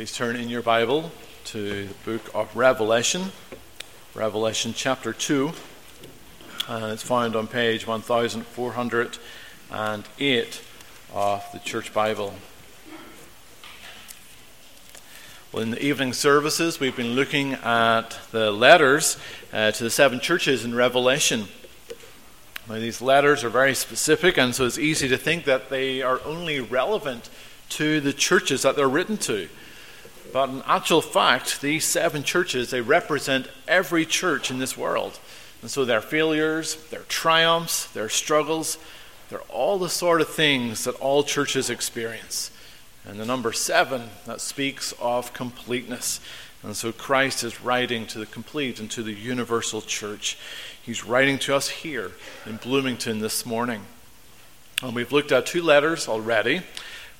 Please turn in your Bible to the book of Revelation, Revelation chapter 2. And it's found on page 1408 of the Church Bible. Well, in the evening services, we've been looking at the letters uh, to the seven churches in Revelation. Now, these letters are very specific, and so it's easy to think that they are only relevant to the churches that they're written to. But in actual fact, these seven churches, they represent every church in this world. And so their failures, their triumphs, their struggles, they're all the sort of things that all churches experience. And the number seven, that speaks of completeness. And so Christ is writing to the complete and to the universal church. He's writing to us here in Bloomington this morning. And we've looked at two letters already.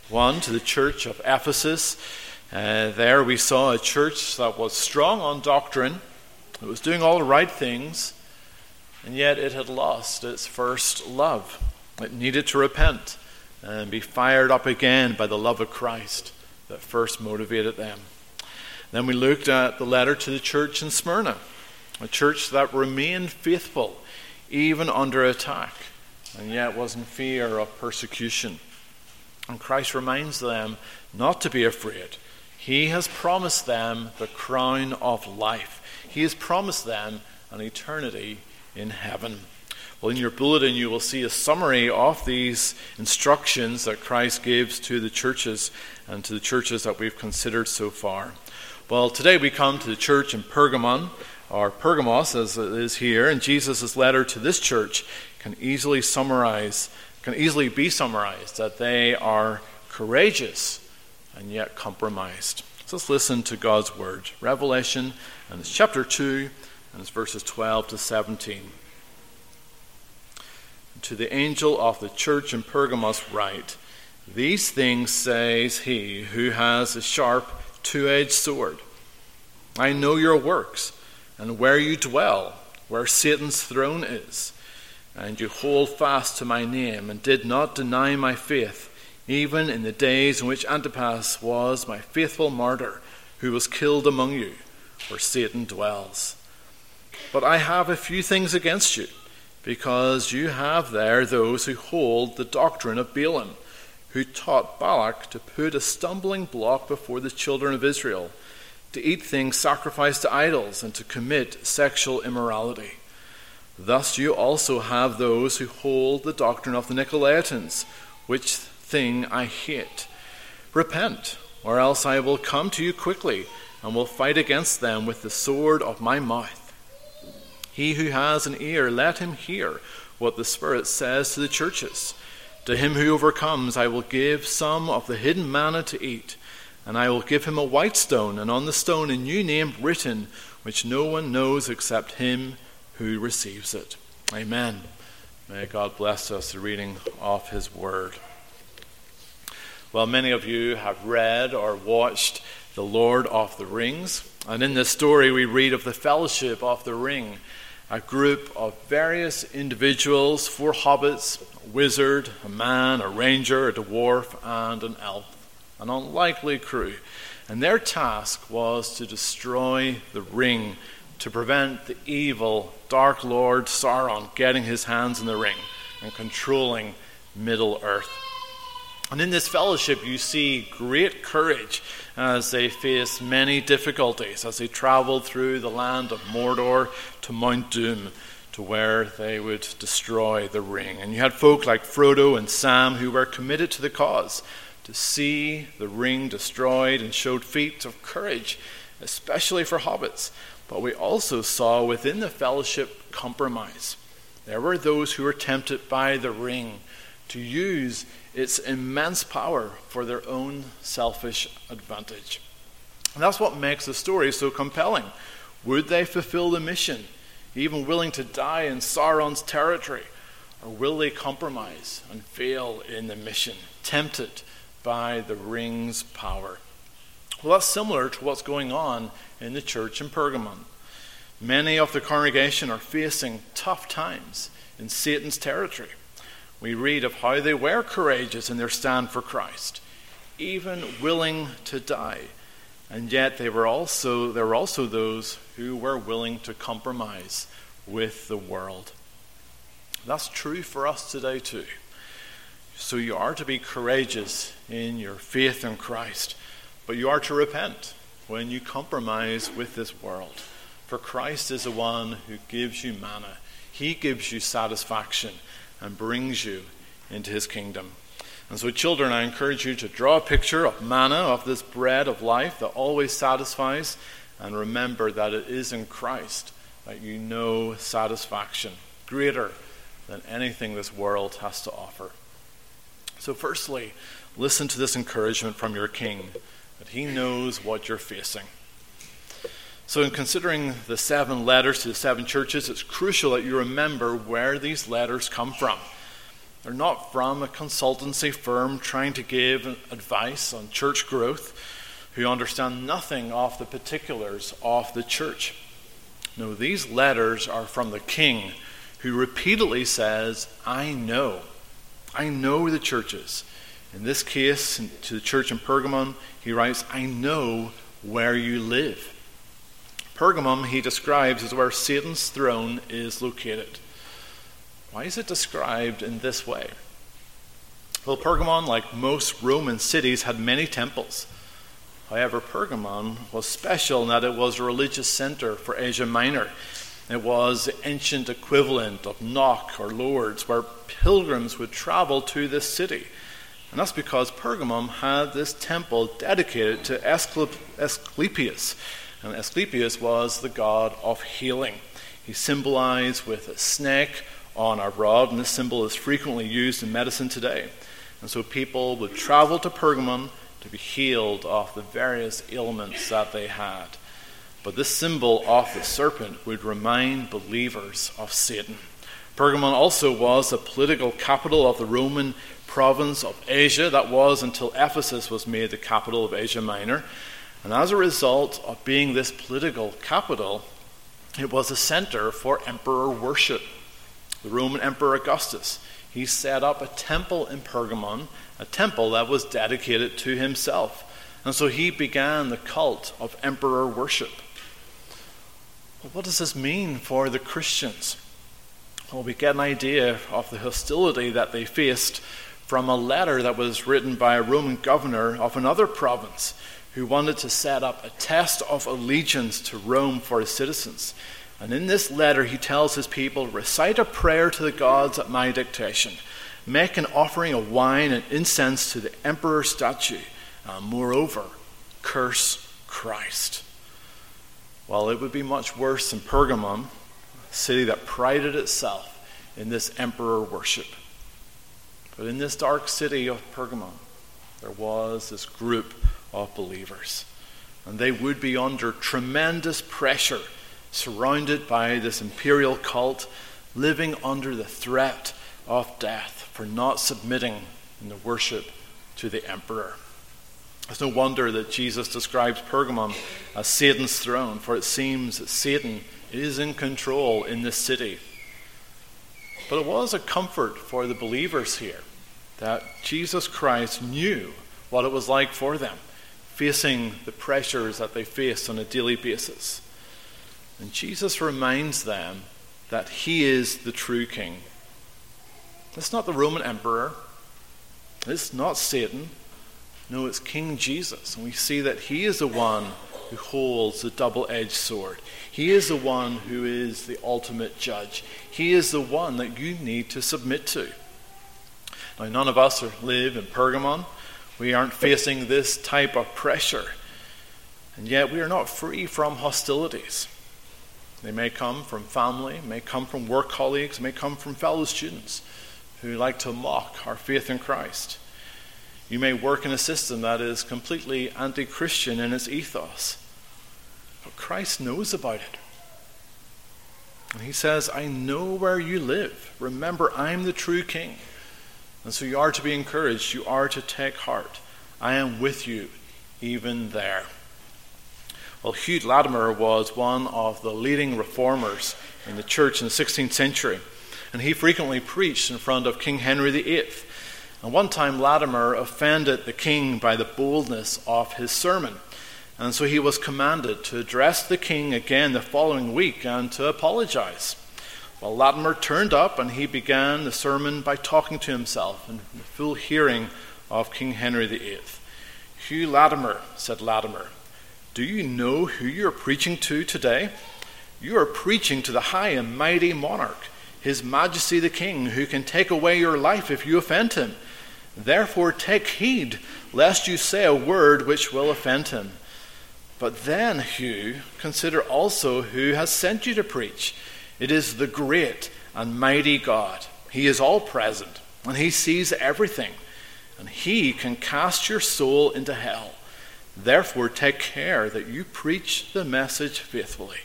One to the church of Ephesus, uh, there we saw a church that was strong on doctrine, it was doing all the right things, and yet it had lost its first love. It needed to repent and be fired up again by the love of Christ that first motivated them. Then we looked at the letter to the church in Smyrna, a church that remained faithful even under attack, and yet was in fear of persecution. And Christ reminds them not to be afraid he has promised them the crown of life. He has promised them an eternity in heaven. Well, in your bulletin, you will see a summary of these instructions that Christ gives to the churches and to the churches that we've considered so far. Well, today we come to the church in Pergamon, or Pergamos as it is here, and Jesus' letter to this church can easily summarize, can easily be summarized that they are courageous and yet compromised. So let's listen to God's word. Revelation, and it's chapter 2, and it's verses 12 to 17. To the angel of the church in Pergamos, write These things says he who has a sharp, two edged sword. I know your works, and where you dwell, where Satan's throne is. And you hold fast to my name, and did not deny my faith even in the days in which Antipas was my faithful martyr, who was killed among you, where Satan dwells. But I have a few things against you, because you have there those who hold the doctrine of Balaam, who taught Balak to put a stumbling block before the children of Israel, to eat things sacrificed to idols, and to commit sexual immorality. Thus you also have those who hold the doctrine of the Nicolaitans, which thing I hate. Repent, or else I will come to you quickly and will fight against them with the sword of my mouth. He who has an ear, let him hear what the Spirit says to the churches. To him who overcomes, I will give some of the hidden manna to eat, and I will give him a white stone, and on the stone a new name written, which no one knows except him who receives it. Amen. May God bless us the reading of his word. Well, many of you have read or watched The Lord of the Rings. And in this story, we read of the Fellowship of the Ring, a group of various individuals four hobbits, a wizard, a man, a ranger, a dwarf, and an elf. An unlikely crew. And their task was to destroy the ring to prevent the evil Dark Lord Sauron getting his hands in the ring and controlling Middle Earth. And in this fellowship, you see great courage as they face many difficulties as they travel through the land of Mordor to Mount Doom, to where they would destroy the ring. And you had folk like Frodo and Sam who were committed to the cause to see the ring destroyed and showed feats of courage, especially for hobbits. But we also saw within the fellowship compromise. There were those who were tempted by the ring to use its immense power for their own selfish advantage. And that's what makes the story so compelling. Would they fulfill the mission, even willing to die in Sauron's territory? Or will they compromise and fail in the mission, tempted by the ring's power? Well, that's similar to what's going on in the church in Pergamon. Many of the congregation are facing tough times in Satan's territory we read of how they were courageous in their stand for Christ, even willing to die. And yet they were also, there were also those who were willing to compromise with the world. That's true for us today, too. So you are to be courageous in your faith in Christ, but you are to repent when you compromise with this world. For Christ is the one who gives you manna, He gives you satisfaction and brings you into His kingdom. And so, children, I encourage you to draw a picture of manna, of this bread of life that always satisfies, and remember that it is in Christ that you know satisfaction greater than anything this world has to offer. So, firstly, listen to this encouragement from your King that he knows what you're facing. So, in considering the seven letters to the seven churches, it's crucial that you remember where these letters come from. They're not from a consultancy firm trying to give advice on church growth who understand nothing of the particulars of the church. No, these letters are from the king who repeatedly says, I know. I know the churches. In this case, to the church in Pergamon, he writes, I know where you live. Pergamum, he describes, as where Satan's throne is located. Why is it described in this way? Well, Pergamon, like most Roman cities, had many temples. However, Pergamon was special in that it was a religious center for Asia Minor. It was the ancient equivalent of Knock or Lourdes, where pilgrims would travel to this city. And that's because Pergamum had this temple dedicated to Asclepius. And Asclepius was the god of healing. He symbolized with a snake on a rod, and this symbol is frequently used in medicine today. And so people would travel to Pergamum to be healed of the various ailments that they had. But this symbol of the serpent would remind believers of Satan. Pergamon also was the political capital of the Roman province of Asia. That was until Ephesus was made the capital of Asia Minor. And as a result of being this political capital, it was a center for emperor worship the Roman Emperor Augustus, he set up a temple in Pergamon, a temple that was dedicated to himself. And so he began the cult of emperor worship. Well, what does this mean for the Christians? Well, we get an idea of the hostility that they faced from a letter that was written by a Roman governor of another province who wanted to set up a test of allegiance to Rome for his citizens. And in this letter, he tells his people recite a prayer to the gods at my dictation, make an offering of wine and incense to the emperor's statue, moreover, curse Christ. Well, it would be much worse in Pergamum, a city that prided itself in this emperor worship. But in this dark city of Pergamum, there was this group of believers. And they would be under tremendous pressure surrounded by this imperial cult, living under the threat of death for not submitting in the worship to the emperor. It's no wonder that Jesus describes Pergamum as Satan's throne, for it seems that Satan is in control in this city. But it was a comfort for the believers here that Jesus Christ knew what it was like for them, facing the pressures that they face on a daily basis. And Jesus reminds them that he is the true king. It's not the Roman emperor, it's not Satan. No, it's King Jesus. And we see that he is the one who holds the double edged sword. He is the one who is the ultimate judge. He is the one that you need to submit to. Now, none of us live in Pergamon. We aren't facing this type of pressure. And yet, we are not free from hostilities. They may come from family, may come from work colleagues, may come from fellow students who like to mock our faith in Christ. You may work in a system that is completely anti Christian in its ethos. But Christ knows about it. And he says, I know where you live. Remember, I'm the true king. And so you are to be encouraged. You are to take heart. I am with you even there. Well, Hugh Latimer was one of the leading reformers in the church in the 16th century, and he frequently preached in front of King Henry VIII. And one time, Latimer offended the king by the boldness of his sermon. And so he was commanded to address the king again the following week and to apologize. Well, Latimer turned up and he began the sermon by talking to himself in the full hearing of King Henry VIII. Hugh Latimer, said Latimer, do you know who you are preaching to today? You are preaching to the high and mighty monarch, His Majesty the King, who can take away your life if you offend him. Therefore, take heed lest you say a word which will offend him. But then, Hugh, consider also who has sent you to preach. It is the great and mighty God. He is all present, and He sees everything, and He can cast your soul into hell. Therefore, take care that you preach the message faithfully.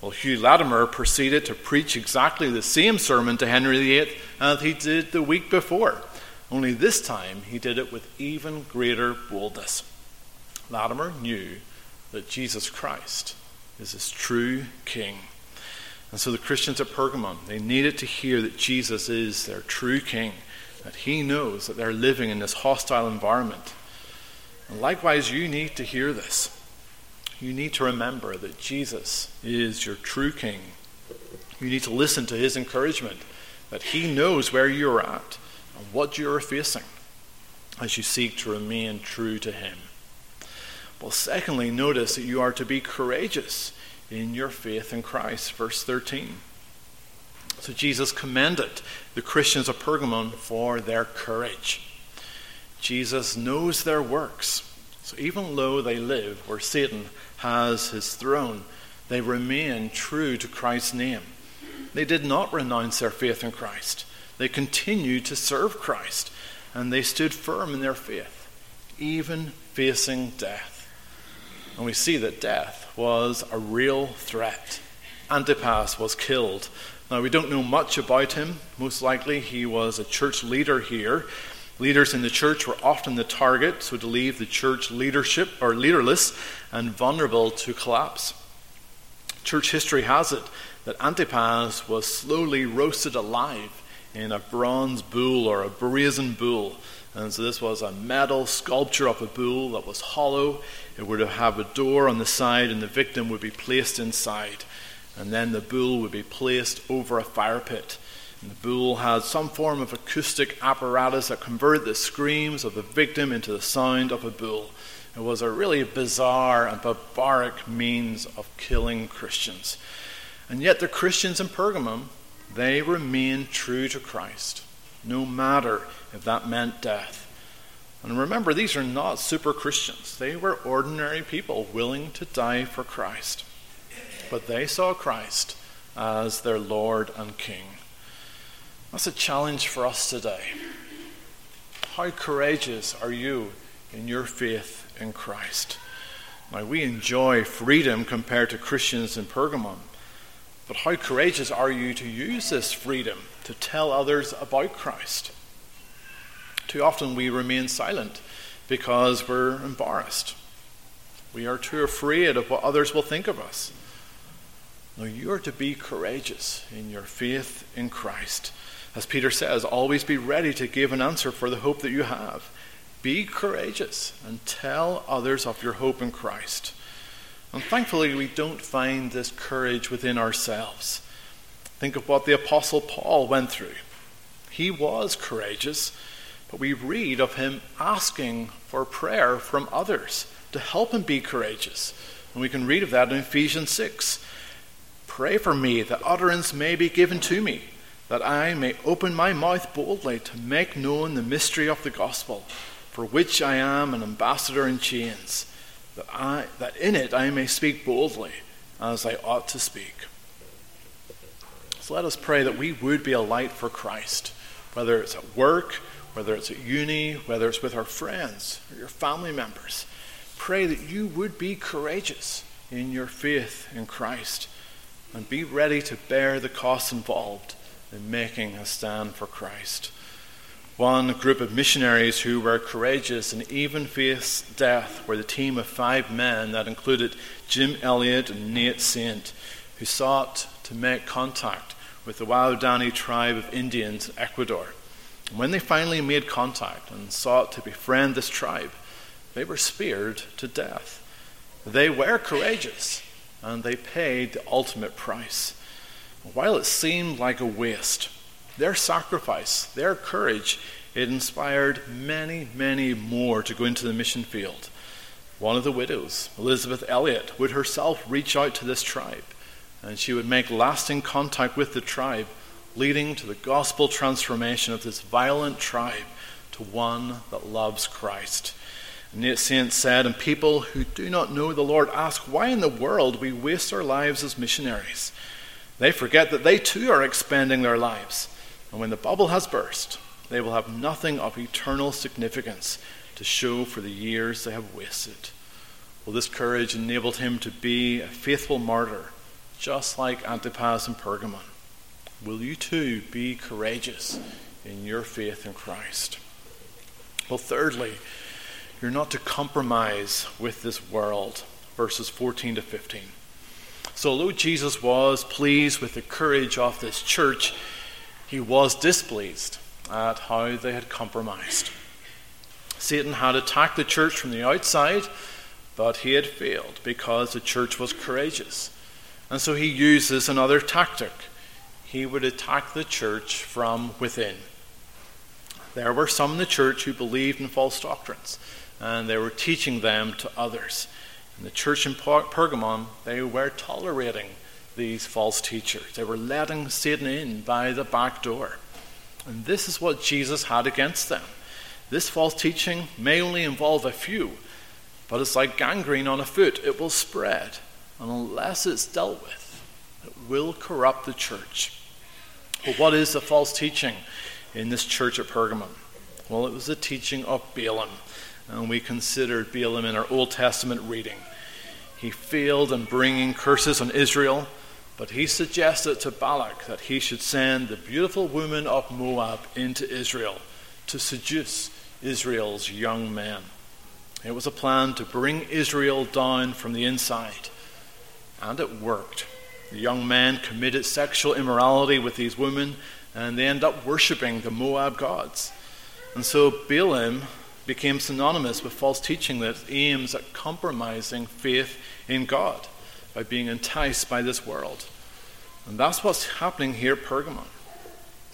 Well, Hugh Latimer proceeded to preach exactly the same sermon to Henry VIII as he did the week before, only this time he did it with even greater boldness. Latimer knew that Jesus Christ is his true king. And so the Christians at Pergamon, they needed to hear that Jesus is their true king, that he knows that they're living in this hostile environment. And likewise, you need to hear this. You need to remember that Jesus is your true king. You need to listen to his encouragement, that he knows where you're at and what you're facing as you seek to remain true to him. Well, secondly, notice that you are to be courageous in your faith in Christ. Verse 13. So Jesus commended the Christians of Pergamon for their courage. Jesus knows their works. So even though they live where Satan has his throne, they remain true to Christ's name. They did not renounce their faith in Christ. They continued to serve Christ, and they stood firm in their faith, even facing death. And we see that death was a real threat. Antipas was killed. Now, we don't know much about him. Most likely, he was a church leader here. Leaders in the church were often the target, so to leave the church leadership or leaderless and vulnerable to collapse. Church history has it that Antipas was slowly roasted alive in a bronze bull or a brazen bull and so this was a metal sculpture of a bull that was hollow. It would have a door on the side, and the victim would be placed inside. And then the bull would be placed over a fire pit. And the bull had some form of acoustic apparatus that converted the screams of the victim into the sound of a bull. It was a really bizarre and barbaric means of killing Christians. And yet the Christians in Pergamum, they remained true to Christ, no matter if that meant death. And remember, these are not super Christians. They were ordinary people willing to die for Christ. But they saw Christ as their Lord and King. That's a challenge for us today. How courageous are you in your faith in Christ? Now, we enjoy freedom compared to Christians in Pergamum. But how courageous are you to use this freedom to tell others about Christ? Too often we remain silent because we're embarrassed. We are too afraid of what others will think of us. No, you are to be courageous in your faith in Christ. As Peter says, always be ready to give an answer for the hope that you have. Be courageous and tell others of your hope in Christ. And thankfully, we don't find this courage within ourselves. Think of what the Apostle Paul went through. He was courageous but we read of him asking for prayer from others to help him be courageous. And we can read of that in Ephesians 6. Pray for me that utterance may be given to me, that I may open my mouth boldly to make known the mystery of the gospel, for which I am an ambassador in chains, that, I, that in it I may speak boldly as I ought to speak. So let us pray that we would be a light for Christ, whether it's at work, whether it's at uni, whether it's with our friends or your family members. Pray that you would be courageous in your faith in Christ and be ready to bear the costs involved in making a stand for Christ. One group of missionaries who were courageous and even faced death were the team of five men that included Jim Elliot and Nate Saint, who sought to make contact with the Waodani tribe of Indians in Ecuador. When they finally made contact and sought to befriend this tribe, they were speared to death. They were courageous, and they paid the ultimate price. While it seemed like a waste, their sacrifice, their courage, it inspired many, many more to go into the mission field. One of the widows, Elizabeth Elliot, would herself reach out to this tribe, and she would make lasting contact with the tribe, leading to the gospel transformation of this violent tribe to one that loves Christ. Nate Saint said, And people who do not know the Lord ask why in the world we waste our lives as missionaries. They forget that they too are expending their lives. And when the bubble has burst, they will have nothing of eternal significance to show for the years they have wasted. Well, this courage enabled him to be a faithful martyr, just like Antipas and Pergamon. Will you too be courageous in your faith in Christ? Well, thirdly, you're not to compromise with this world. Verses 14 to 15. So, although Jesus was pleased with the courage of this church, he was displeased at how they had compromised. Satan had attacked the church from the outside, but he had failed because the church was courageous. And so he uses another tactic. He would attack the church from within. There were some in the church who believed in false doctrines and they were teaching them to others. In the church in Pergamon, they were tolerating these false teachers. They were letting Satan in by the back door. And this is what Jesus had against them. This false teaching may only involve a few, but it's like gangrene on a foot. It will spread. And unless it's dealt with, it will corrupt the church. But what is the false teaching in this church at Pergamon? Well, it was the teaching of Balaam and we considered Balaam in our Old Testament reading. He failed in bringing curses on Israel, but he suggested to Balak that he should send the beautiful woman of Moab into Israel to seduce Israel's young men. It was a plan to bring Israel down from the inside, and it worked. The young men committed sexual immorality with these women, and they end up worshipping the Moab gods. And so Balaam became synonymous with false teaching that aims at compromising faith in God by being enticed by this world. And that's what's happening here at Pergamon.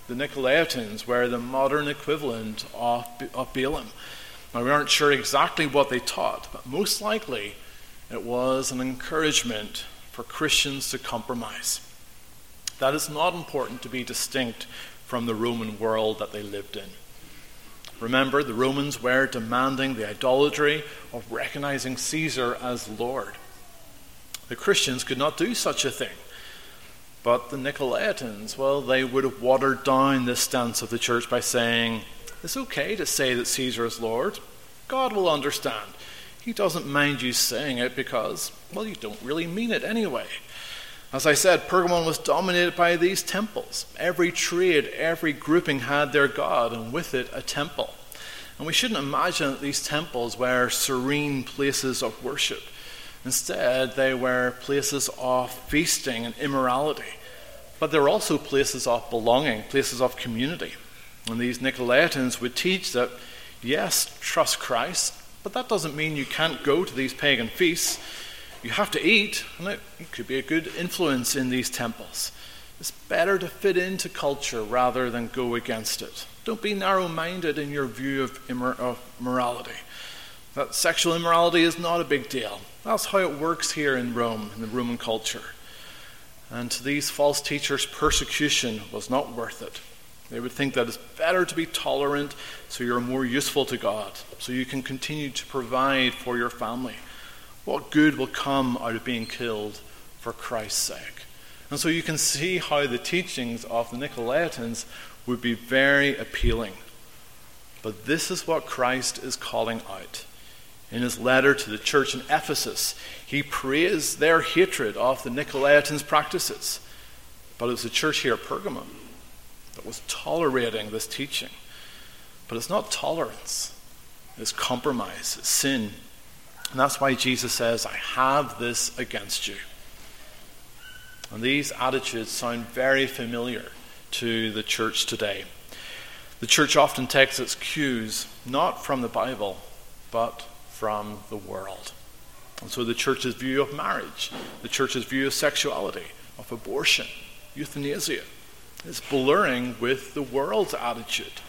The Nicolaitans were the modern equivalent of, of Balaam. Now, we aren't sure exactly what they taught, but most likely it was an encouragement for Christians to compromise. That is not important to be distinct from the Roman world that they lived in. Remember, the Romans were demanding the idolatry of recognizing Caesar as Lord. The Christians could not do such a thing. But the Nicolaitans, well, they would have watered down this stance of the church by saying, it's okay to say that Caesar is Lord. God will understand. He doesn't mind you saying it because, well, you don't really mean it anyway. As I said, Pergamon was dominated by these temples. Every trade, every grouping had their god, and with it a temple. And we shouldn't imagine that these temples were serene places of worship. Instead, they were places of feasting and immorality. But they were also places of belonging, places of community. And these Nicolaitans would teach that, yes, trust Christ, but that doesn't mean you can't go to these pagan feasts you have to eat, and it, could be a good influence in these temples. It's better to fit into culture rather than go against it. Don't be narrow minded in your view of, immor- of morality. That sexual immorality is not a big deal. That's how it works here in Rome, in the Roman culture. And to these false teachers, persecution was not worth it. They would think that it's better to be tolerant so you're more useful to God, so you can continue to provide for your family. What good will come out of being killed for Christ's sake? And so you can see how the teachings of the Nicolaitans would be very appealing. But this is what Christ is calling out. In his letter to the church in Ephesus, he praised their hatred of the Nicolaitans' practices. But it was the church here at Pergamum was tolerating this teaching. But it's not tolerance, it's compromise, it's sin, and that's why Jesus says, I have this against you. And these attitudes sound very familiar to the church today. The church often takes its cues not from the Bible, but from the world. And so the church's view of marriage, the church's view of sexuality, of abortion, euthanasia, is blurring with the world's attitude.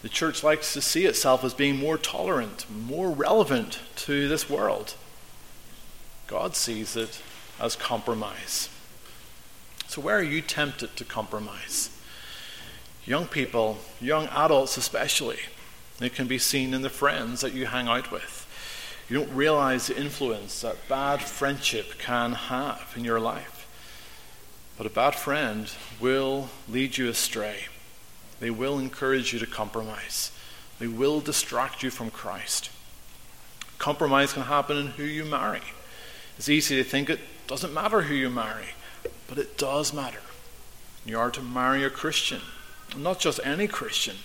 The church likes to see itself as being more tolerant, more relevant to this world. God sees it as compromise. So, where are you tempted to compromise? Young people, young adults especially, it can be seen in the friends that you hang out with. You don't realize the influence that bad friendship can have in your life. But a bad friend will lead you astray. They will encourage you to compromise. They will distract you from Christ. Compromise can happen in who you marry. It's easy to think it doesn't matter who you marry, but it does matter. You are to marry a Christian, not just any Christian.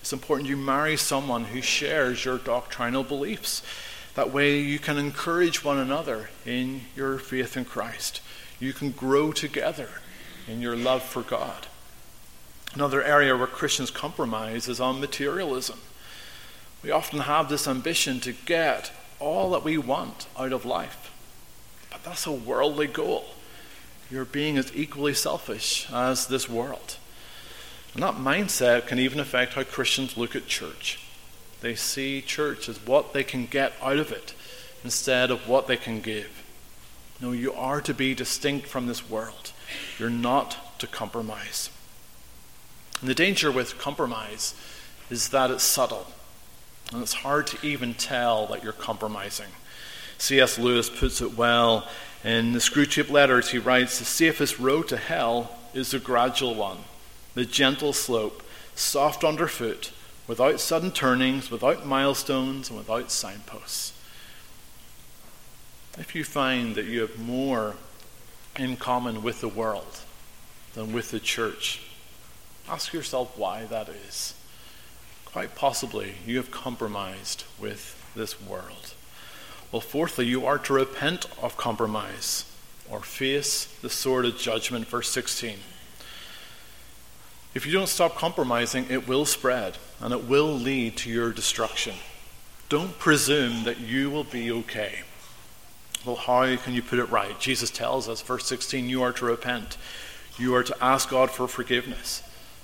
It's important you marry someone who shares your doctrinal beliefs. That way, you can encourage one another in your faith in Christ. You can grow together in your love for God. Another area where Christians compromise is on materialism. We often have this ambition to get all that we want out of life, but that's a worldly goal. You're being as equally selfish as this world. And that mindset can even affect how Christians look at church. They see church as what they can get out of it instead of what they can give. No, you are to be distinct from this world. You're not to compromise. And the danger with compromise is that it's subtle. And it's hard to even tell that you're compromising. C.S. Lewis puts it well in the Screwtape Letters. He writes The safest road to hell is the gradual one, the gentle slope, soft underfoot, without sudden turnings, without milestones, and without signposts. If you find that you have more in common with the world than with the church, ask yourself why that is. Quite possibly, you have compromised with this world. Well, fourthly, you are to repent of compromise or face the sword of judgment, verse 16. If you don't stop compromising, it will spread and it will lead to your destruction. Don't presume that you will be okay. Well, how can you put it right? Jesus tells us, verse 16, you are to repent. You are to ask God for forgiveness.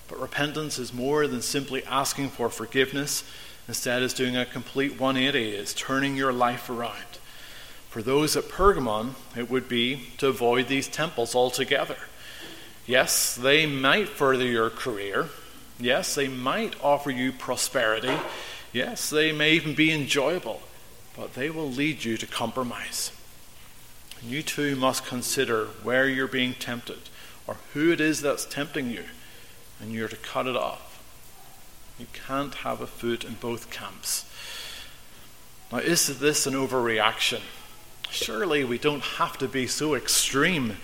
But repentance is more than simply asking for forgiveness. Instead, it's doing a complete 180. It's turning your life around. For those at Pergamon, it would be to avoid these temples altogether. Yes, they might further your career. Yes, they might offer you prosperity. Yes, they may even be enjoyable, but they will lead you to compromise. You too must consider where you're being tempted or who it is that's tempting you, and you're to cut it off. You can't have a foot in both camps. Now, is this an overreaction? Surely we don't have to be so extreme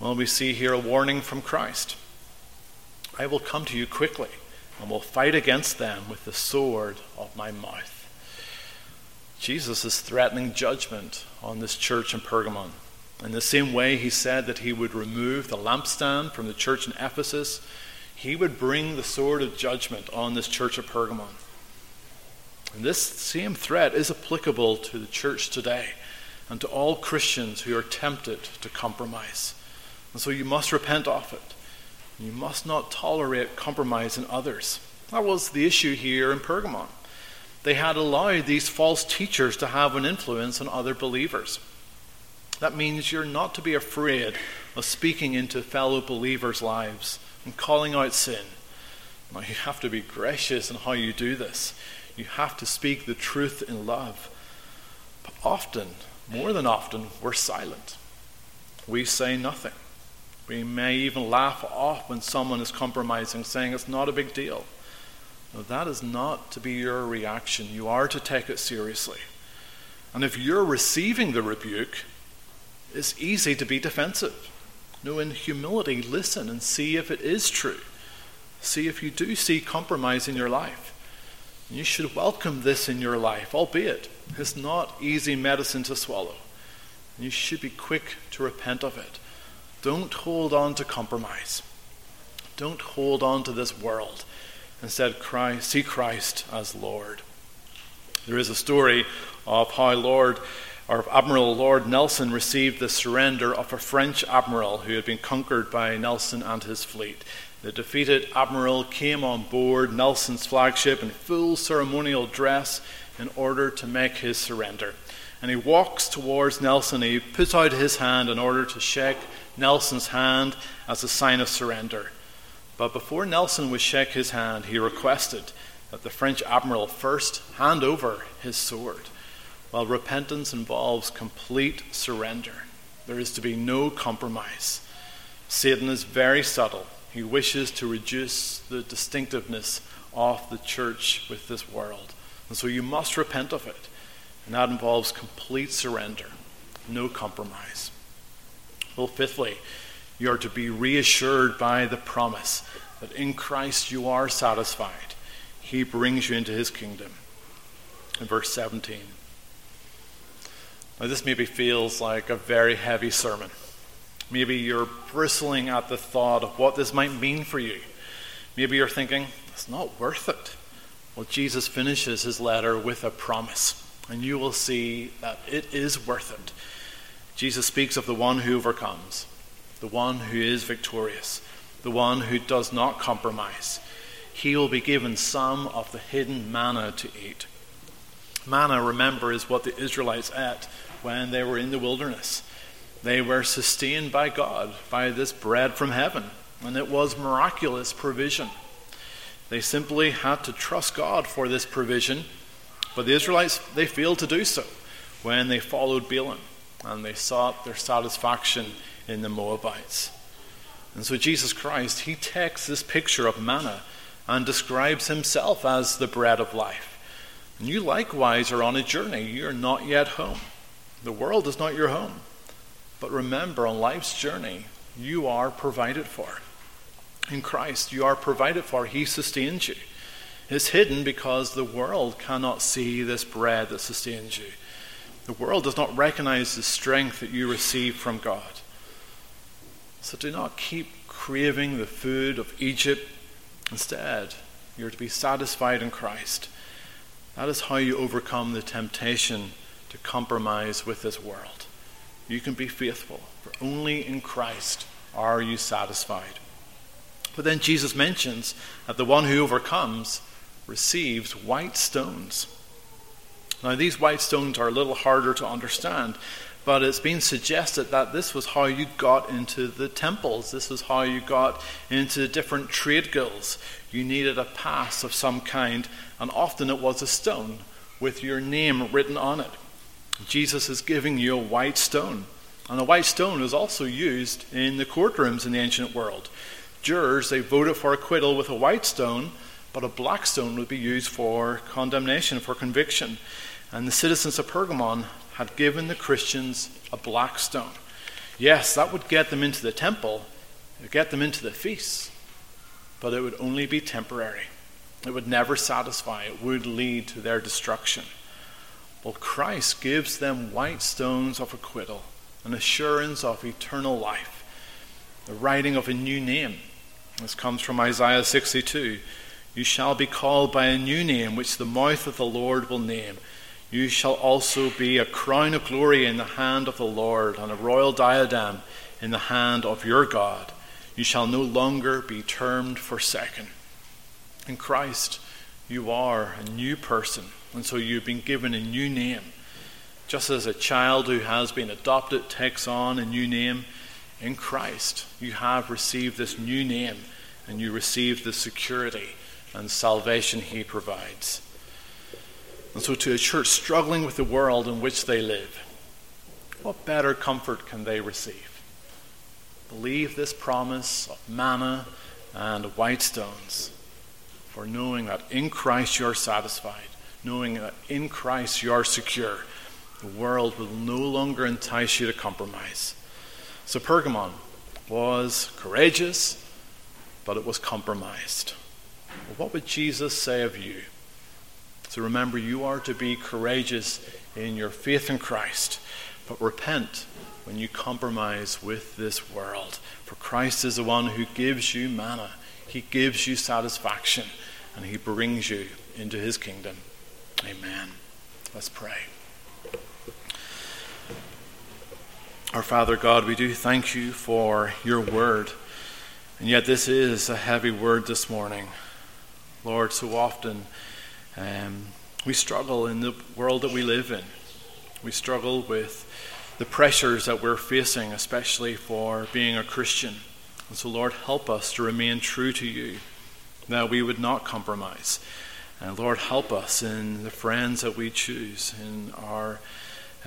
well, we see here a warning from Christ I will come to you quickly and will fight against them with the sword of my mouth. Jesus is threatening judgment on this church in Pergamon. In the same way he said that he would remove the lampstand from the church in Ephesus, he would bring the sword of judgment on this church of Pergamon. And this same threat is applicable to the church today and to all Christians who are tempted to compromise. And so you must repent of it. You must not tolerate compromise in others. That was the issue here in Pergamon. They had allowed these false teachers to have an influence on other believers. That means you're not to be afraid of speaking into fellow believers' lives and calling out sin. Now, you have to be gracious in how you do this. You have to speak the truth in love. But often, more than often, we're silent. We say nothing. We may even laugh off when someone is compromising, saying it's not a big deal. That is not to be your reaction. You are to take it seriously. And if you're receiving the rebuke, it's easy to be defensive. No, in humility, listen and see if it is true. See if you do see compromise in your life. You should welcome this in your life, albeit it's not easy medicine to swallow. You should be quick to repent of it. Don't hold on to compromise. Don't hold on to this world. Instead, Christ, see Christ as Lord. There is a story of how Lord or Admiral Lord Nelson received the surrender of a French admiral who had been conquered by Nelson and his fleet. The defeated admiral came on board Nelson's flagship in full ceremonial dress in order to make his surrender. And he walks towards Nelson. He puts out his hand in order to shake Nelson's hand as a sign of surrender. But before Nelson would shake his hand, he requested that the French admiral first hand over his sword. While repentance involves complete surrender, there is to be no compromise. Satan is very subtle. He wishes to reduce the distinctiveness of the church with this world. And so you must repent of it. And that involves complete surrender, no compromise. Well, fifthly, you are to be reassured by the promise that in Christ you are satisfied. He brings you into his kingdom. In verse 17. Now, this maybe feels like a very heavy sermon. Maybe you're bristling at the thought of what this might mean for you. Maybe you're thinking, it's not worth it. Well, Jesus finishes his letter with a promise, and you will see that it is worth it. Jesus speaks of the one who overcomes, the one who is victorious, the one who does not compromise. He will be given some of the hidden manna to eat. Manna, remember, is what the Israelites ate when they were in the wilderness. They were sustained by God, by this bread from heaven, and it was miraculous provision. They simply had to trust God for this provision, but the Israelites, they failed to do so when they followed Balaam and they sought their satisfaction in the Moabites. And so Jesus Christ, he takes this picture of manna and describes himself as the bread of life. And you likewise are on a journey. You're not yet home. The world is not your home. But remember, on life's journey, you are provided for. In Christ, you are provided for. He sustains you. It's hidden because the world cannot see this bread that sustains you. The world does not recognize the strength that you receive from God. So do not keep craving the food of Egypt. Instead, you're to be satisfied in Christ. That is how you overcome the temptation to compromise with this world. You can be faithful, for only in Christ are you satisfied. But then Jesus mentions that the one who overcomes receives white stones. Now, these white stones are a little harder to understand, but it's been suggested that this was how you got into the temples. This was how you got into different trade guilds. You needed a pass of some kind, and often it was a stone with your name written on it. Jesus is giving you a white stone. And a white stone was also used in the courtrooms in the ancient world. Jurors, they voted for acquittal with a white stone, but a black stone would be used for condemnation, for conviction. And the citizens of Pergamon had given the Christians a black stone. Yes, that would get them into the temple, get them into the feasts, but it would only be temporary. It would never satisfy, it would lead to their destruction. Well, Christ gives them white stones of acquittal, an assurance of eternal life, the writing of a new name. This comes from Isaiah 62. You shall be called by a new name, which the mouth of the Lord will name. You shall also be a crown of glory in the hand of the Lord, and a royal diadem in the hand of your God. You shall no longer be termed forsaken. In Christ, you are a new person and so you've been given a new name. Just as a child who has been adopted takes on a new name, in Christ you have received this new name and you receive the security and salvation he provides. And so, to a church struggling with the world in which they live, what better comfort can they receive? Believe this promise of manna and white stones, for knowing that in Christ you are satisfied knowing that in Christ you are secure. The world will no longer entice you to compromise. So Pergamon was courageous, but it was compromised. Well, what would Jesus say of you? So remember, you are to be courageous in your faith in Christ, but repent when you compromise with this world. For Christ is the one who gives you manna, He gives you satisfaction, and He brings you into His kingdom. Amen. Let's pray. Our Father God, we do thank you for your word. And yet, this is a heavy word this morning. Lord, so often um, we struggle in the world that we live in. We struggle with the pressures that we're facing, especially for being a Christian. And so, Lord, help us to remain true to you, that we would not compromise. And Lord, help us in the friends that we choose, in our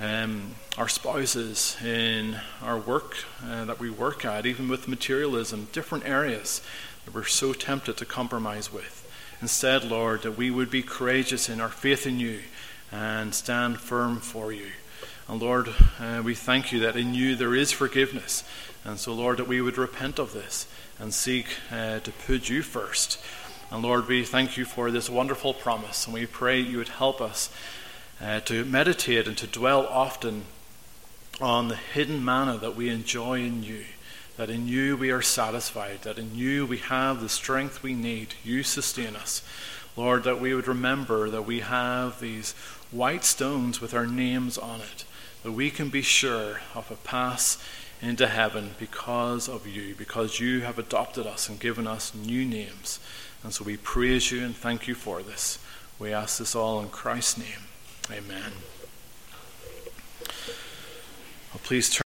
um, our spouses, in our work uh, that we work at, even with materialism, different areas that we're so tempted to compromise with. Instead, Lord, that we would be courageous in our faith in you and stand firm for you. And Lord, uh, we thank you that in you there is forgiveness. And so, Lord, that we would repent of this and seek uh, to put you first. And Lord, we thank you for this wonderful promise. And we pray you would help us uh, to meditate and to dwell often on the hidden manna that we enjoy in you. That in you we are satisfied, that in you we have the strength we need. You sustain us. Lord, that we would remember that we have these white stones with our names on it, that we can be sure of a pass into heaven because of you, because you have adopted us and given us new names. And so we praise you and thank you for this. We ask this all in Christ's name. Amen. Well, please turn.